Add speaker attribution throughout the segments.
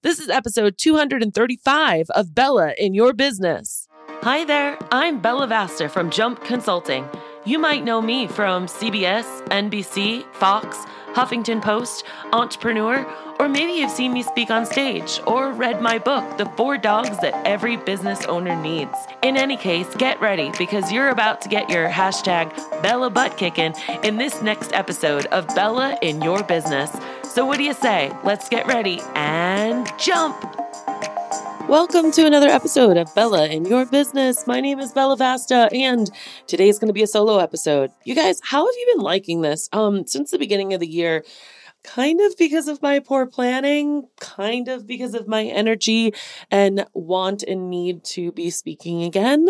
Speaker 1: This is episode 235 of Bella in Your Business. Hi there, I'm Bella Vasta from Jump Consulting. You might know me from CBS, NBC, Fox, Huffington Post, Entrepreneur, or maybe you've seen me speak on stage or read my book, The Four Dogs That Every Business Owner Needs. In any case, get ready because you're about to get your hashtag Bella butt kicking in this next episode of Bella in Your Business. So, what do you say? Let's get ready and jump! Welcome to another episode of Bella in Your Business. My name is Bella Vasta, and today's going to be a solo episode. You guys, how have you been liking this? Um, since the beginning of the year, kind of because of my poor planning, kind of because of my energy and want and need to be speaking again.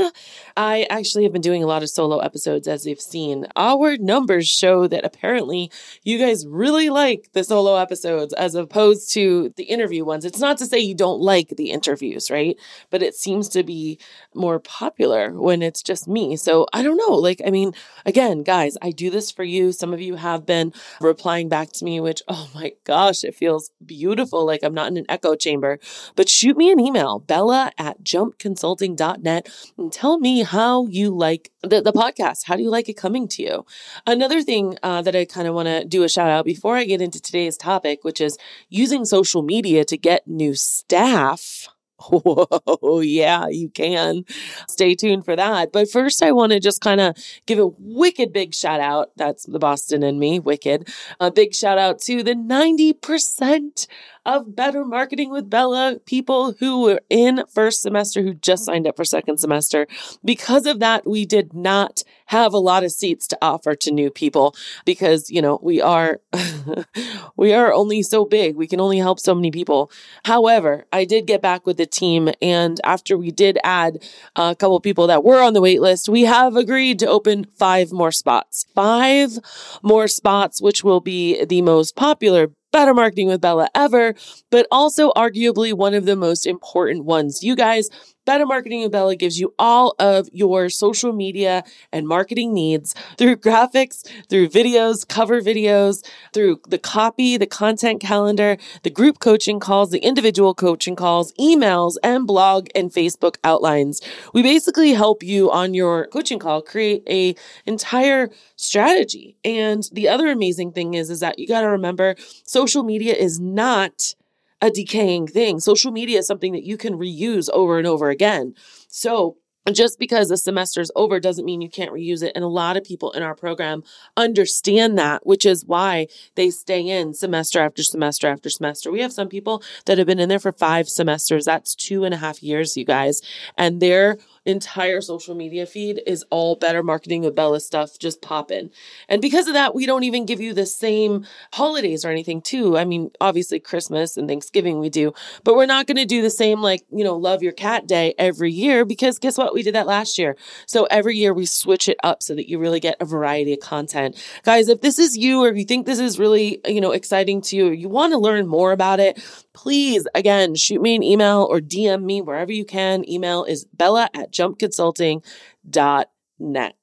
Speaker 1: I actually have been doing a lot of solo episodes, as you've seen. Our numbers show that apparently you guys really like the solo episodes as opposed to the interview ones. It's not to say you don't like the interviews, right? But it seems to be more popular when it's just me. So I don't know. Like, I mean, again, guys, I do this for you. Some of you have been replying back to me, which oh my gosh, it feels beautiful. Like I'm not in an echo chamber. But shoot me an email, bella at jumpconsulting.net, and tell me how you like the, the podcast. How do you like it coming to you? Another thing uh, that I kind of want to do a shout out before I get into today's topic, which is using social media to get new staff. Oh, yeah, you can. Stay tuned for that. But first, I want to just kind of give a wicked big shout out. That's the Boston and me, wicked. A big shout out to the 90% of Better Marketing with Bella people who were in first semester who just signed up for second semester. Because of that, we did not have a lot of seats to offer to new people because, you know, we are we are only so big. We can only help so many people. However, I did get back with the team and after we did add a couple people that were on the wait list, we have agreed to open 5 more spots. 5 more spots which will be the most popular Better Marketing with Bella ever, but also arguably one of the most important ones. You guys, Better Marketing with Bella gives you all of your social media and marketing needs through graphics, through videos, cover videos, through the copy, the content calendar, the group coaching calls, the individual coaching calls, emails, and blog and Facebook outlines. We basically help you on your coaching call create a entire strategy. And the other amazing thing is, is that you got to remember social media is not a decaying thing. Social media is something that you can reuse over and over again. So, just because a semester is over doesn't mean you can't reuse it. And a lot of people in our program understand that, which is why they stay in semester after semester after semester. We have some people that have been in there for five semesters. That's two and a half years, you guys. And they're entire social media feed is all better marketing with Bella stuff just popping. And because of that, we don't even give you the same holidays or anything too. I mean, obviously Christmas and Thanksgiving we do, but we're not going to do the same like, you know, love your cat day every year because guess what? We did that last year. So every year we switch it up so that you really get a variety of content. Guys, if this is you or if you think this is really, you know, exciting to you, or you want to learn more about it, please, again, shoot me an email or DM me wherever you can. Email is bella at jumpconsulting.net net.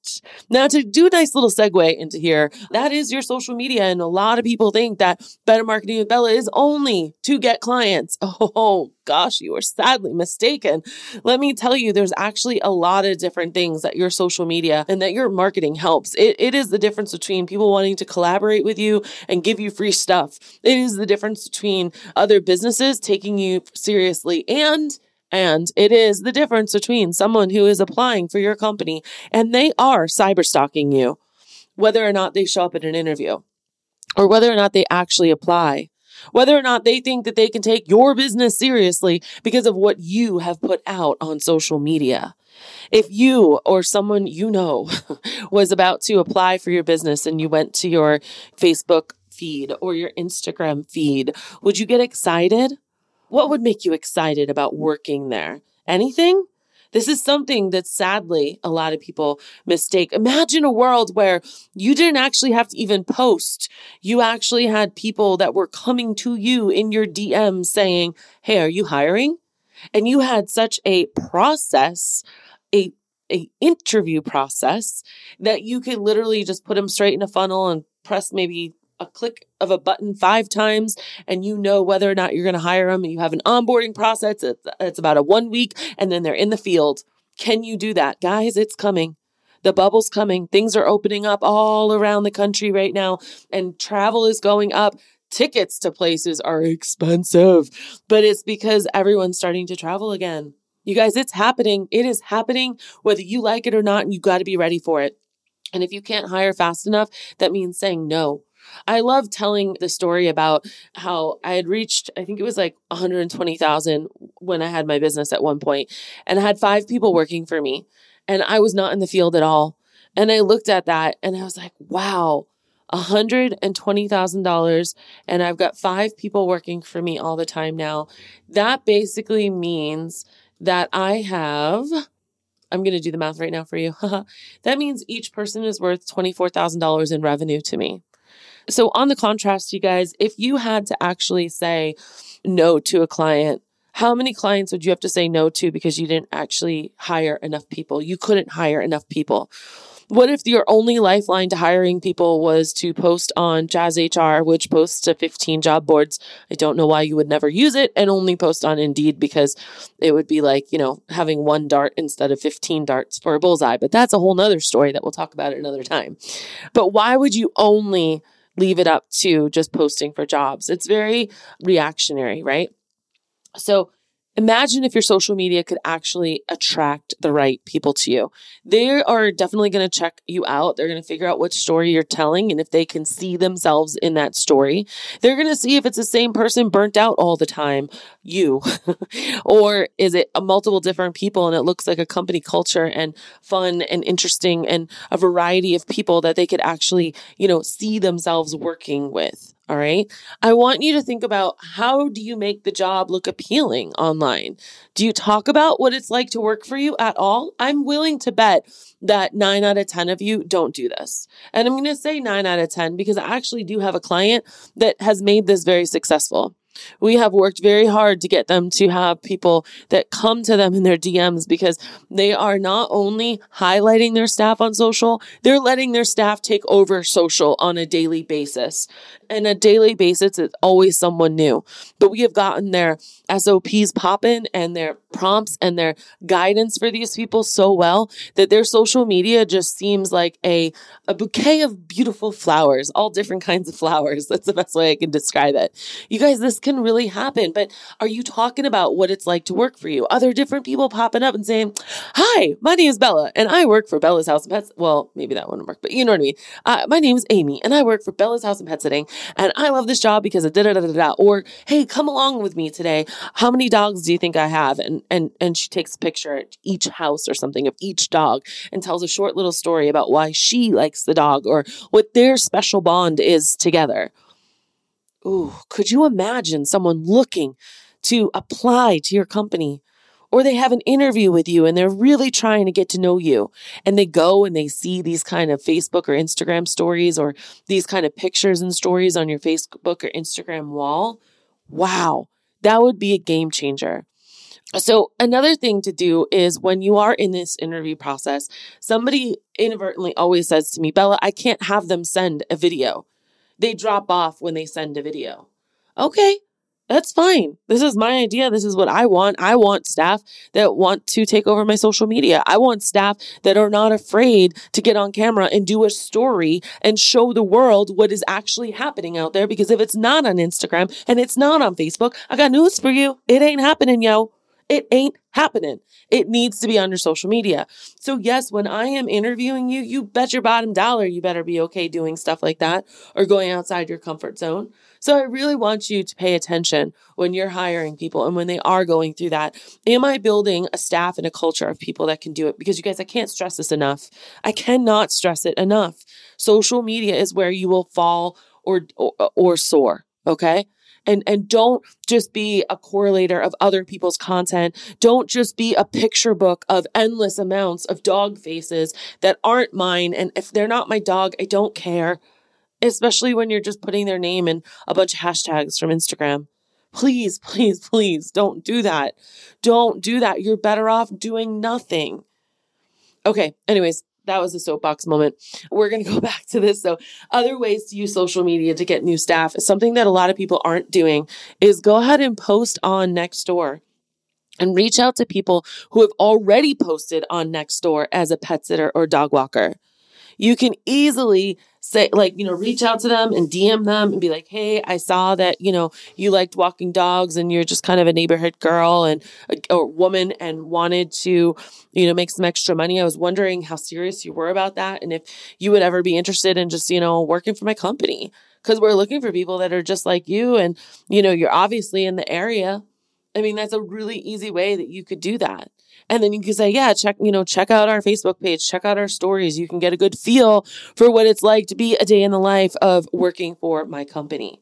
Speaker 1: Now, to do a nice little segue into here, that is your social media. And a lot of people think that Better Marketing with Bella is only to get clients. Oh, gosh, you are sadly mistaken. Let me tell you, there's actually a lot of different things that your social media and that your marketing helps. It, it is the difference between people wanting to collaborate with you and give you free stuff. It is the difference between other businesses taking you seriously and and it is the difference between someone who is applying for your company and they are cyber stalking you, whether or not they show up at an interview or whether or not they actually apply, whether or not they think that they can take your business seriously because of what you have put out on social media. If you or someone you know was about to apply for your business and you went to your Facebook feed or your Instagram feed, would you get excited? What would make you excited about working there? Anything? This is something that sadly a lot of people mistake. Imagine a world where you didn't actually have to even post. You actually had people that were coming to you in your DM saying, Hey, are you hiring? And you had such a process, a a interview process that you could literally just put them straight in a funnel and press maybe a click of a button five times and you know whether or not you're going to hire them. And you have an onboarding process. It's, it's about a one week and then they're in the field. Can you do that? Guys, it's coming. The bubble's coming. Things are opening up all around the country right now and travel is going up. Tickets to places are expensive, but it's because everyone's starting to travel again. You guys, it's happening. It is happening whether you like it or not, and you got to be ready for it. And if you can't hire fast enough, that means saying no. I love telling the story about how I had reached, I think it was like 120,000 when I had my business at one point, and I had five people working for me, and I was not in the field at all. And I looked at that and I was like, wow, $120,000 and I've got five people working for me all the time now. That basically means that I have I'm going to do the math right now for you. that means each person is worth $24,000 in revenue to me. So, on the contrast, you guys, if you had to actually say no to a client, how many clients would you have to say no to because you didn't actually hire enough people? You couldn't hire enough people. What if your only lifeline to hiring people was to post on Jazz HR, which posts to 15 job boards? I don't know why you would never use it and only post on Indeed because it would be like, you know, having one dart instead of 15 darts for a bullseye. But that's a whole nother story that we'll talk about another time. But why would you only leave it up to just posting for jobs? It's very reactionary, right? So Imagine if your social media could actually attract the right people to you. They are definitely going to check you out. They're going to figure out what story you're telling and if they can see themselves in that story. They're going to see if it's the same person burnt out all the time, you, or is it a multiple different people and it looks like a company culture and fun and interesting and a variety of people that they could actually, you know, see themselves working with. All right. I want you to think about how do you make the job look appealing online? Do you talk about what it's like to work for you at all? I'm willing to bet that nine out of 10 of you don't do this. And I'm going to say nine out of 10 because I actually do have a client that has made this very successful. We have worked very hard to get them to have people that come to them in their DMs because they are not only highlighting their staff on social, they're letting their staff take over social on a daily basis. And a daily basis, it's always someone new. But we have gotten their SOPs popping and their prompts and their guidance for these people so well that their social media just seems like a, a bouquet of beautiful flowers, all different kinds of flowers. That's the best way I can describe it. You guys, this can really happen, but are you talking about what it's like to work for you? Are there different people popping up and saying, Hi, my name is Bella and I work for Bella's House and Pets? Well, maybe that wouldn't work, but you know what I mean. Uh, my name is Amy and I work for Bella's House and Pet Sitting and I love this job because of da da da da da. Or, hey, come along with me today. How many dogs do you think I have? And and and she takes a picture at each house or something of each dog and tells a short little story about why she likes the dog or what their special bond is together. Ooh, could you imagine someone looking to apply to your company? Or they have an interview with you and they're really trying to get to know you. And they go and they see these kind of Facebook or Instagram stories or these kind of pictures and stories on your Facebook or Instagram wall. Wow, that would be a game changer. So, another thing to do is when you are in this interview process, somebody inadvertently always says to me, Bella, I can't have them send a video. They drop off when they send a video. Okay, that's fine. This is my idea. This is what I want. I want staff that want to take over my social media. I want staff that are not afraid to get on camera and do a story and show the world what is actually happening out there. Because if it's not on Instagram and it's not on Facebook, I got news for you. It ain't happening, yo. It ain't happening. It needs to be under social media. So, yes, when I am interviewing you, you bet your bottom dollar you better be okay doing stuff like that or going outside your comfort zone. So, I really want you to pay attention when you're hiring people and when they are going through that. Am I building a staff and a culture of people that can do it? Because you guys, I can't stress this enough. I cannot stress it enough. Social media is where you will fall or, or, or soar. Okay? And and don't just be a correlator of other people's content. Don't just be a picture book of endless amounts of dog faces that aren't mine. And if they're not my dog i don't care especially when you're just putting their name in a bunch of hashtags from instagram. Please please please don't do that. Don't do that. You're better off doing nothing. Okay anyways that was a soapbox moment. We're going to go back to this. So, other ways to use social media to get new staff, is something that a lot of people aren't doing is go ahead and post on Nextdoor and reach out to people who have already posted on Nextdoor as a pet sitter or dog walker. You can easily say like you know reach out to them and dm them and be like hey i saw that you know you liked walking dogs and you're just kind of a neighborhood girl and uh, or woman and wanted to you know make some extra money. I was wondering how serious you were about that and if you would ever be interested in just you know working for my company. Because we're looking for people that are just like you and you know you're obviously in the area. I mean that's a really easy way that you could do that and then you can say, yeah, check, you know, check out our Facebook page, check out our stories. You can get a good feel for what it's like to be a day in the life of working for my company.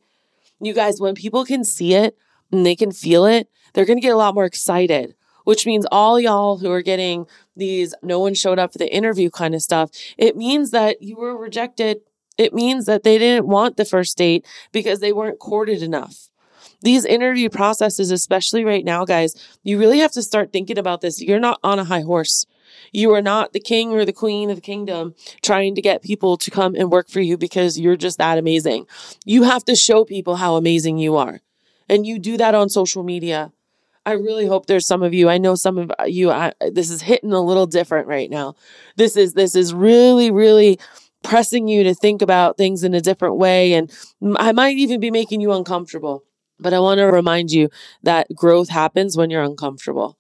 Speaker 1: You guys, when people can see it and they can feel it, they're going to get a lot more excited, which means all y'all who are getting these no one showed up for the interview kind of stuff, it means that you were rejected. It means that they didn't want the first date because they weren't courted enough these interview processes, especially right now, guys, you really have to start thinking about this. You're not on a high horse. You are not the king or the queen of the kingdom trying to get people to come and work for you because you're just that amazing. You have to show people how amazing you are. And you do that on social media. I really hope there's some of you. I know some of you. I, this is hitting a little different right now. This is this is really really pressing you to think about things in a different way, and I might even be making you uncomfortable. But I want to remind you that growth happens when you're uncomfortable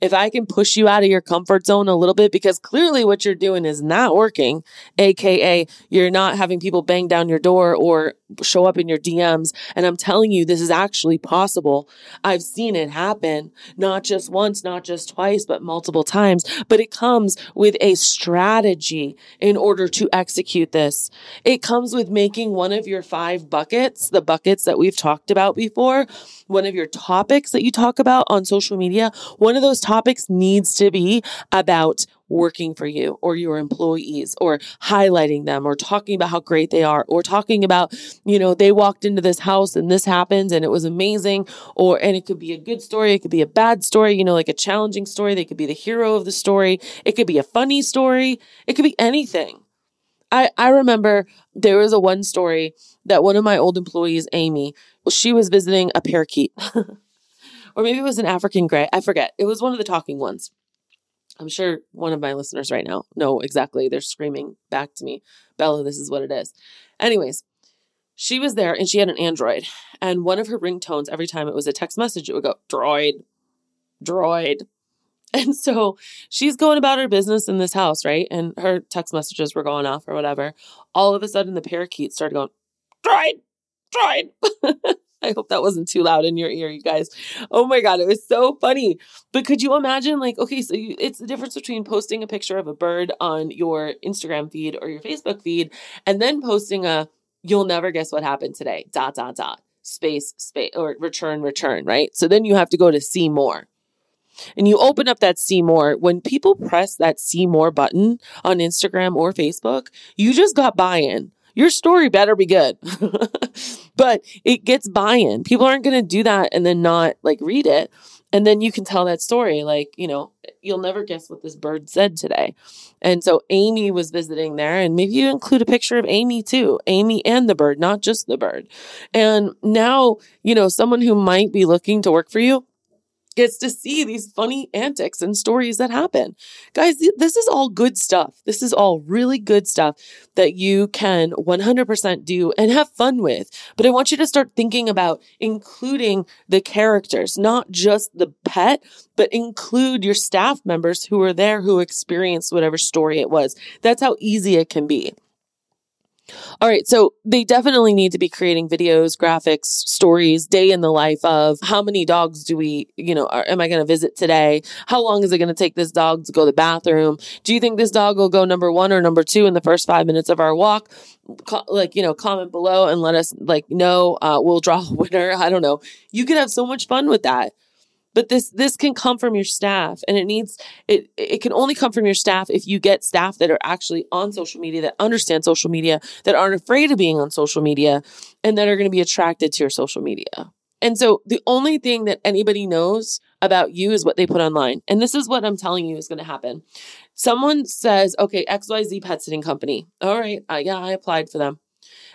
Speaker 1: if I can push you out of your comfort zone a little bit, because clearly what you're doing is not working, AKA, you're not having people bang down your door or show up in your DMs. And I'm telling you, this is actually possible. I've seen it happen, not just once, not just twice, but multiple times. But it comes with a strategy in order to execute this. It comes with making one of your five buckets, the buckets that we've talked about before, one of your topics that you talk about on social media, one of those topics needs to be about working for you or your employees or highlighting them or talking about how great they are or talking about, you know, they walked into this house and this happened and it was amazing. Or, and it could be a good story. It could be a bad story, you know, like a challenging story. They could be the hero of the story. It could be a funny story. It could be anything. I, I remember there was a one story that one of my old employees, Amy, she was visiting a parakeet. or maybe it was an African gray. I forget. It was one of the talking ones. I'm sure one of my listeners right now know exactly. They're screaming back to me, Bella, this is what it is. Anyways, she was there and she had an Android. And one of her ringtones, every time it was a text message, it would go, droid, droid. And so she's going about her business in this house, right? And her text messages were going off or whatever. All of a sudden, the parakeet started going, droid, droid. I hope that wasn't too loud in your ear, you guys. Oh my God, it was so funny. But could you imagine, like, okay, so you, it's the difference between posting a picture of a bird on your Instagram feed or your Facebook feed and then posting a, you'll never guess what happened today, dot, dot, dot, space, space, or return, return, right? So then you have to go to see more. And you open up that see more. When people press that see more button on Instagram or Facebook, you just got buy in your story better be good. but it gets buy in. People aren't going to do that and then not like read it. And then you can tell that story. Like, you know, you'll never guess what this bird said today. And so Amy was visiting there, and maybe you include a picture of Amy too, Amy and the bird, not just the bird. And now, you know, someone who might be looking to work for you, gets to see these funny antics and stories that happen. Guys, this is all good stuff. This is all really good stuff that you can 100% do and have fun with. But I want you to start thinking about including the characters, not just the pet, but include your staff members who are there who experienced whatever story it was. That's how easy it can be. All right. So they definitely need to be creating videos, graphics, stories, day in the life of how many dogs do we, you know, are, am I going to visit today? How long is it going to take this dog to go to the bathroom? Do you think this dog will go number one or number two in the first five minutes of our walk? Co- like, you know, comment below and let us like know. Uh, we'll draw a winner. I don't know. You could have so much fun with that but this this can come from your staff and it needs it it can only come from your staff if you get staff that are actually on social media that understand social media that aren't afraid of being on social media and that are going to be attracted to your social media And so the only thing that anybody knows about you is what they put online. And this is what I'm telling you is going to happen. Someone says, okay, XYZ pet sitting company. All right. Uh, yeah, I applied for them.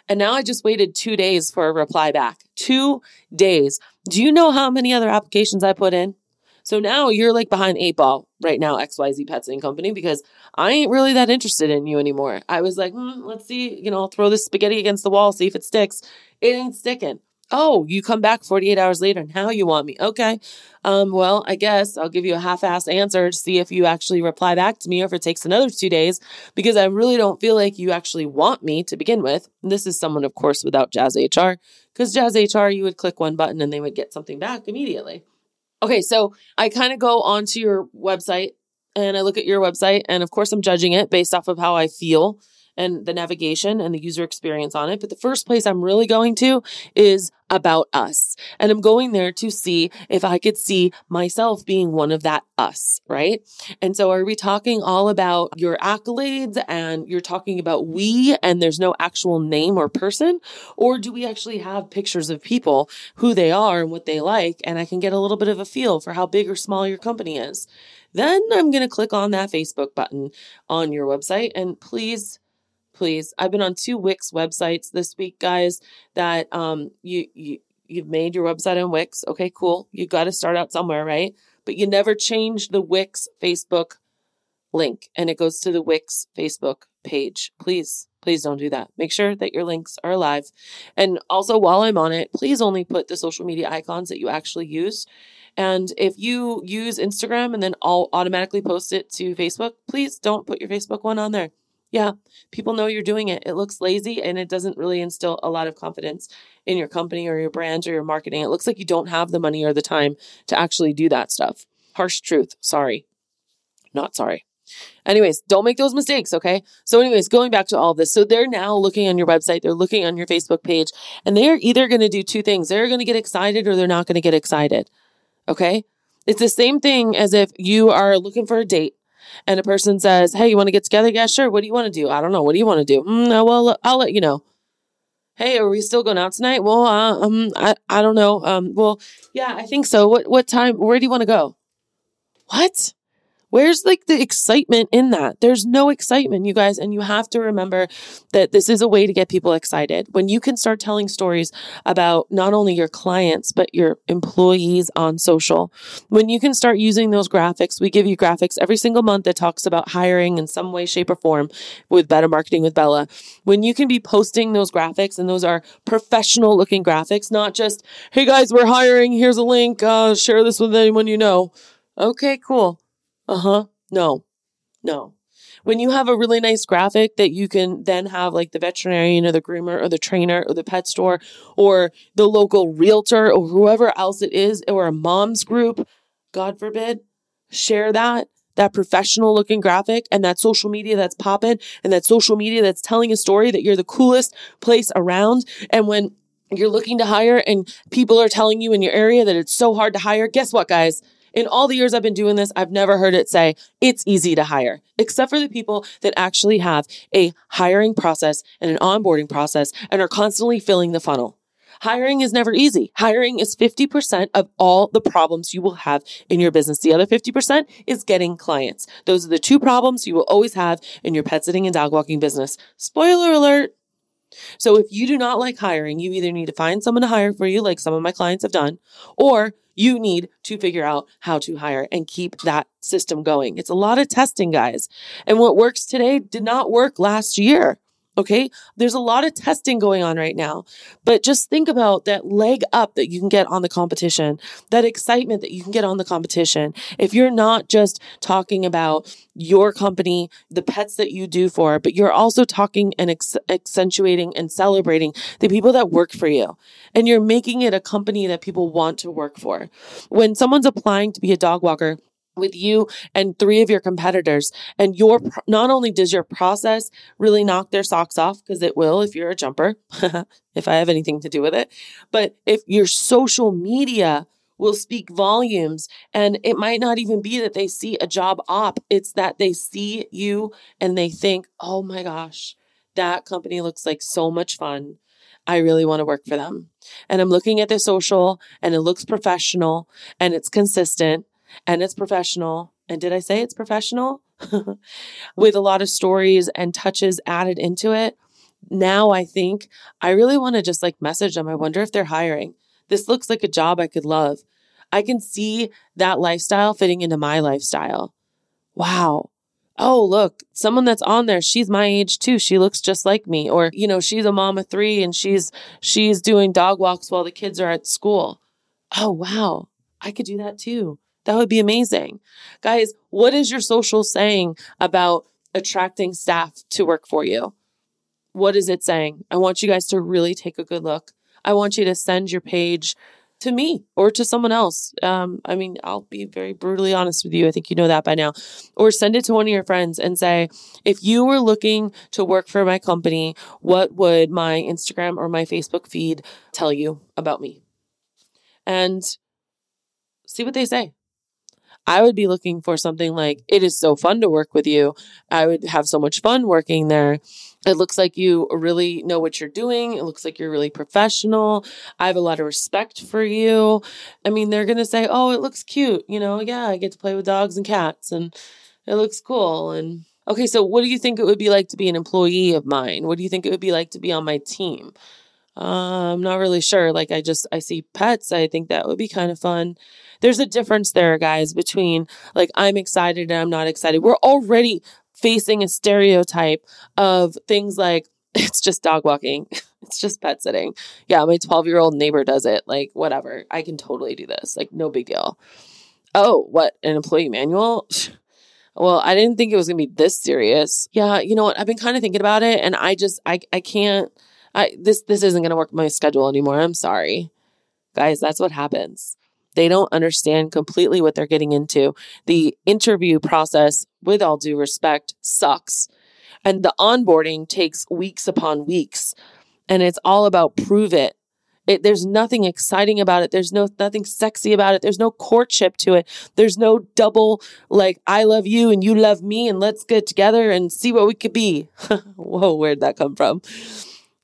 Speaker 1: And now I just waited two days for a reply back. Two days. Do you know how many other applications I put in? So now you're like behind eight ball right now, XYZ Pets and Company, because I ain't really that interested in you anymore. I was like, hmm, let's see, you know, I'll throw this spaghetti against the wall, see if it sticks. It ain't sticking. Oh, you come back 48 hours later. And now you want me. Okay. Um, well, I guess I'll give you a half assed answer to see if you actually reply back to me or if it takes another two days because I really don't feel like you actually want me to begin with. This is someone, of course, without Jazz HR because Jazz HR, you would click one button and they would get something back immediately. Okay. So I kind of go onto your website and I look at your website and of course I'm judging it based off of how I feel and the navigation and the user experience on it. But the first place I'm really going to is about us. And I'm going there to see if I could see myself being one of that us, right? And so are we talking all about your accolades and you're talking about we and there's no actual name or person? Or do we actually have pictures of people, who they are and what they like? And I can get a little bit of a feel for how big or small your company is. Then I'm going to click on that Facebook button on your website and please please. I've been on two Wix websites this week, guys, that um you you you've made your website on Wix. Okay, cool. You got to start out somewhere, right? But you never change the Wix Facebook link and it goes to the Wix Facebook page. Please, please don't do that. Make sure that your links are alive. And also, while I'm on it, please only put the social media icons that you actually use. And if you use Instagram and then I'll automatically post it to Facebook, please don't put your Facebook one on there. Yeah, people know you're doing it. It looks lazy and it doesn't really instill a lot of confidence in your company or your brand or your marketing. It looks like you don't have the money or the time to actually do that stuff. Harsh truth. Sorry. Not sorry. Anyways, don't make those mistakes, okay? So, anyways, going back to all this. So, they're now looking on your website, they're looking on your Facebook page, and they are either going to do two things. They're going to get excited or they're not going to get excited, okay? It's the same thing as if you are looking for a date and a person says, Hey, you want to get together? Yeah, sure. What do you want to do? I don't know. What do you want to do? Mm, well, I'll let you know. Hey, are we still going out tonight? Well, uh, um, I, I don't know. Um, well, yeah, I think so. What, what time? Where do you want to go? What? Where's like the excitement in that? There's no excitement, you guys. And you have to remember that this is a way to get people excited. When you can start telling stories about not only your clients, but your employees on social, when you can start using those graphics, we give you graphics every single month that talks about hiring in some way, shape, or form with Better Marketing with Bella. When you can be posting those graphics and those are professional looking graphics, not just, hey guys, we're hiring. Here's a link. Uh, share this with anyone you know. Okay, cool uh huh. No, no. When you have a really nice graphic that you can then have like the veterinarian or the groomer or the trainer or the pet store or the local realtor or whoever else it is or a mom's group, God forbid, share that that professional looking graphic and that social media that's popping and that social media that's telling a story that you're the coolest place around. And when you're looking to hire and people are telling you in your area that it's so hard to hire, guess what, guys? In all the years I've been doing this, I've never heard it say it's easy to hire, except for the people that actually have a hiring process and an onboarding process and are constantly filling the funnel. Hiring is never easy. Hiring is 50% of all the problems you will have in your business. The other 50% is getting clients. Those are the two problems you will always have in your pet sitting and dog walking business. Spoiler alert. So if you do not like hiring, you either need to find someone to hire for you, like some of my clients have done, or you need to figure out how to hire and keep that system going. It's a lot of testing, guys. And what works today did not work last year. Okay. There's a lot of testing going on right now, but just think about that leg up that you can get on the competition, that excitement that you can get on the competition. If you're not just talking about your company, the pets that you do for, but you're also talking and ex- accentuating and celebrating the people that work for you. And you're making it a company that people want to work for. When someone's applying to be a dog walker, with you and three of your competitors. And your, not only does your process really knock their socks off, because it will if you're a jumper, if I have anything to do with it, but if your social media will speak volumes and it might not even be that they see a job op. It's that they see you and they think, oh my gosh, that company looks like so much fun. I really want to work for them. And I'm looking at their social and it looks professional and it's consistent and it's professional. And did I say it's professional? With a lot of stories and touches added into it. Now I think I really want to just like message them. I wonder if they're hiring. This looks like a job I could love. I can see that lifestyle fitting into my lifestyle. Wow oh, look, someone that's on there, she's my age too. She looks just like me. Or, you know, she's a mom of three and she's she's doing dog walks while the kids are at school. Oh, wow. I could do that too. That would be amazing. Guys, what is your social saying about attracting staff to work for you? What is it saying? I want you guys to really take a good look. I want you to send your page to me or to someone else. Um, I mean, I'll be very brutally honest with you. I think you know that by now. Or send it to one of your friends and say, if you were looking to work for my company, what would my Instagram or my Facebook feed tell you about me? And see what they say. I would be looking for something like, it is so fun to work with you. I would have so much fun working there. It looks like you really know what you're doing. It looks like you're really professional. I have a lot of respect for you. I mean, they're going to say, oh, it looks cute. You know, yeah, I get to play with dogs and cats and it looks cool. And okay, so what do you think it would be like to be an employee of mine? What do you think it would be like to be on my team? Uh, I'm not really sure. Like, I just, I see pets. I think that would be kind of fun. There's a difference there, guys, between like, I'm excited and I'm not excited. We're already facing a stereotype of things like it's just dog walking. it's just pet sitting. Yeah, my 12 year old neighbor does it. Like, whatever. I can totally do this. Like, no big deal. Oh, what? An employee manual? well, I didn't think it was going to be this serious. Yeah, you know what? I've been kind of thinking about it and I just, I, I can't, I, this, this isn't going to work my schedule anymore. I'm sorry. Guys, that's what happens. They don't understand completely what they're getting into. The interview process, with all due respect, sucks. And the onboarding takes weeks upon weeks. And it's all about prove it. It, there's nothing exciting about it. There's no nothing sexy about it. There's no courtship to it. There's no double like I love you and you love me and let's get together and see what we could be. Whoa, where'd that come from?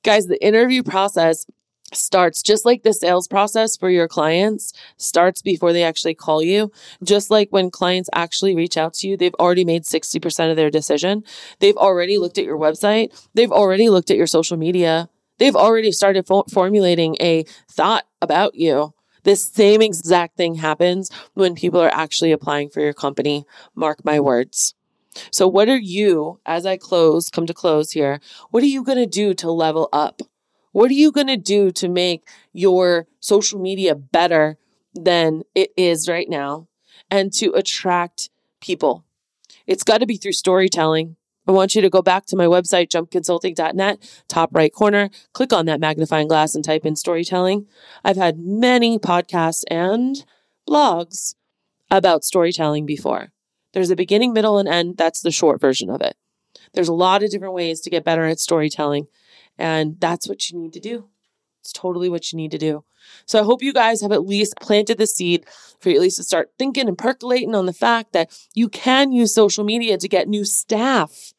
Speaker 1: Guys, the interview process starts just like the sales process for your clients starts before they actually call you. Just like when clients actually reach out to you, they've already made 60% of their decision. They've already looked at your website. They've already looked at your social media. They've already started fo- formulating a thought about you. This same exact thing happens when people are actually applying for your company. Mark my words. So what are you, as I close, come to close here, what are you going to do to level up? What are you going to do to make your social media better than it is right now and to attract people? It's got to be through storytelling. I want you to go back to my website, jumpconsulting.net, top right corner, click on that magnifying glass and type in storytelling. I've had many podcasts and blogs about storytelling before. There's a beginning, middle, and end. That's the short version of it. There's a lot of different ways to get better at storytelling. And that's what you need to do. It's totally what you need to do. So I hope you guys have at least planted the seed for you at least to start thinking and percolating on the fact that you can use social media to get new staff.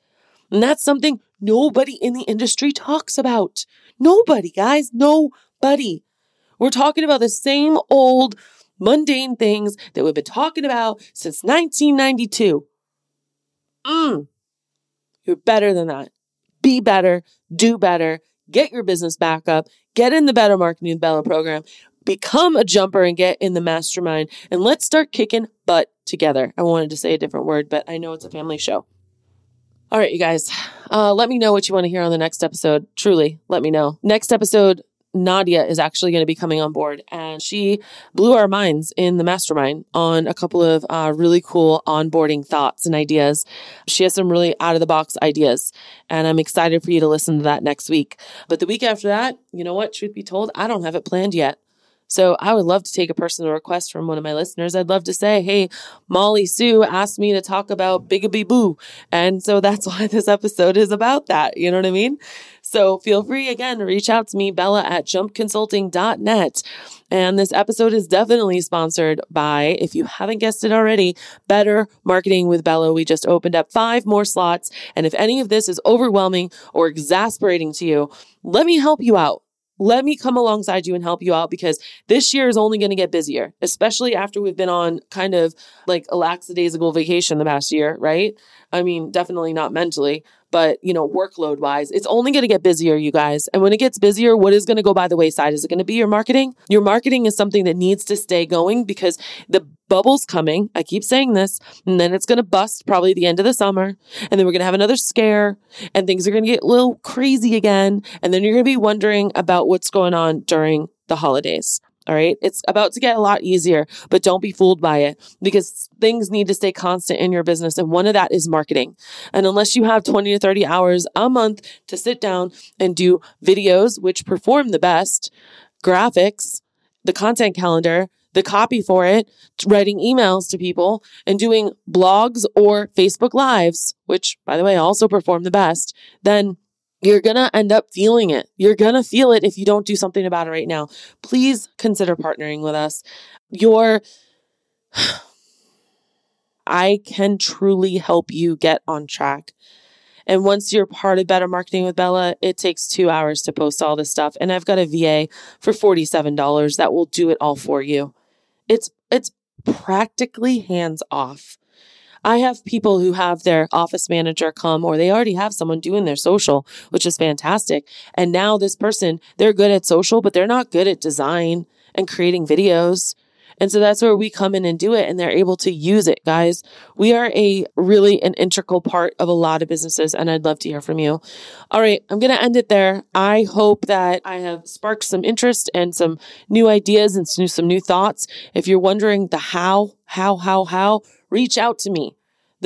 Speaker 1: And that's something nobody in the industry talks about. Nobody, guys, nobody. We're talking about the same old mundane things that we've been talking about since 1992. Mm. You're better than that be better, do better, get your business back up, get in the Better Marketing Bella program, become a jumper and get in the mastermind, and let's start kicking butt together. I wanted to say a different word, but I know it's a family show. All right, you guys, uh, let me know what you want to hear on the next episode. Truly, let me know. Next episode, Nadia is actually going to be coming on board and she blew our minds in the mastermind on a couple of uh, really cool onboarding thoughts and ideas. She has some really out of the box ideas and I'm excited for you to listen to that next week. But the week after that, you know what? Truth be told, I don't have it planned yet. So I would love to take a personal request from one of my listeners. I'd love to say, Hey, Molly Sue asked me to talk about Bigabee Boo. And so that's why this episode is about that. You know what I mean? So feel free again reach out to me, Bella at jumpconsulting.net. And this episode is definitely sponsored by, if you haven't guessed it already, Better Marketing with Bella. We just opened up five more slots. And if any of this is overwhelming or exasperating to you, let me help you out. let me come alongside you and help you out because this year is only going to get busier, especially after we've been on kind of like a lackadaisical vacation the past year, right? I mean, definitely not mentally, but you know, workload wise, it's only going to get busier, you guys. And when it gets busier, what is going to go by the wayside? Is it going to be your marketing? Your marketing is something that needs to stay going because the bubble's coming. I keep saying this, and then it's going to bust probably the end of the summer. And then we're going to have another scare and things are going to get a little crazy again. And then you're going to be wondering about what's going on during the holidays. All right. It's about to get a lot easier, but don't be fooled by it because things need to stay constant in your business. And one of that is marketing. And unless you have 20 to 30 hours a month to sit down and do videos, which perform the best, graphics, the content calendar, the copy for it, writing emails to people and doing blogs or Facebook lives, which by the way also perform the best, then you're going to end up feeling it. You're going to feel it if you don't do something about it right now. Please consider partnering with us. Your I can truly help you get on track. And once you're part of Better Marketing with Bella, it takes two hours to post all this stuff. And I've got a VA for $47 that will do it all for you. It's, it's practically hands off. I have people who have their office manager come or they already have someone doing their social, which is fantastic. And now this person, they're good at social, but they're not good at design and creating videos. And so that's where we come in and do it and they're able to use it, guys. We are a really an integral part of a lot of businesses and I'd love to hear from you. All right. I'm going to end it there. I hope that I have sparked some interest and some new ideas and some new thoughts. If you're wondering the how, how, how, how, reach out to me.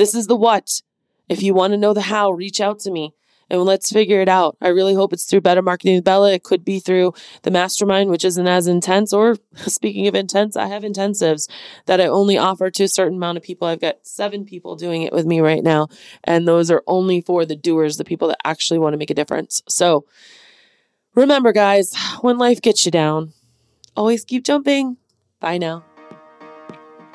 Speaker 1: This is the what. If you want to know the how, reach out to me and let's figure it out. I really hope it's through Better Marketing with Bella. It could be through the mastermind, which isn't as intense. Or speaking of intense, I have intensives that I only offer to a certain amount of people. I've got seven people doing it with me right now. And those are only for the doers, the people that actually want to make a difference. So remember, guys, when life gets you down, always keep jumping. Bye now.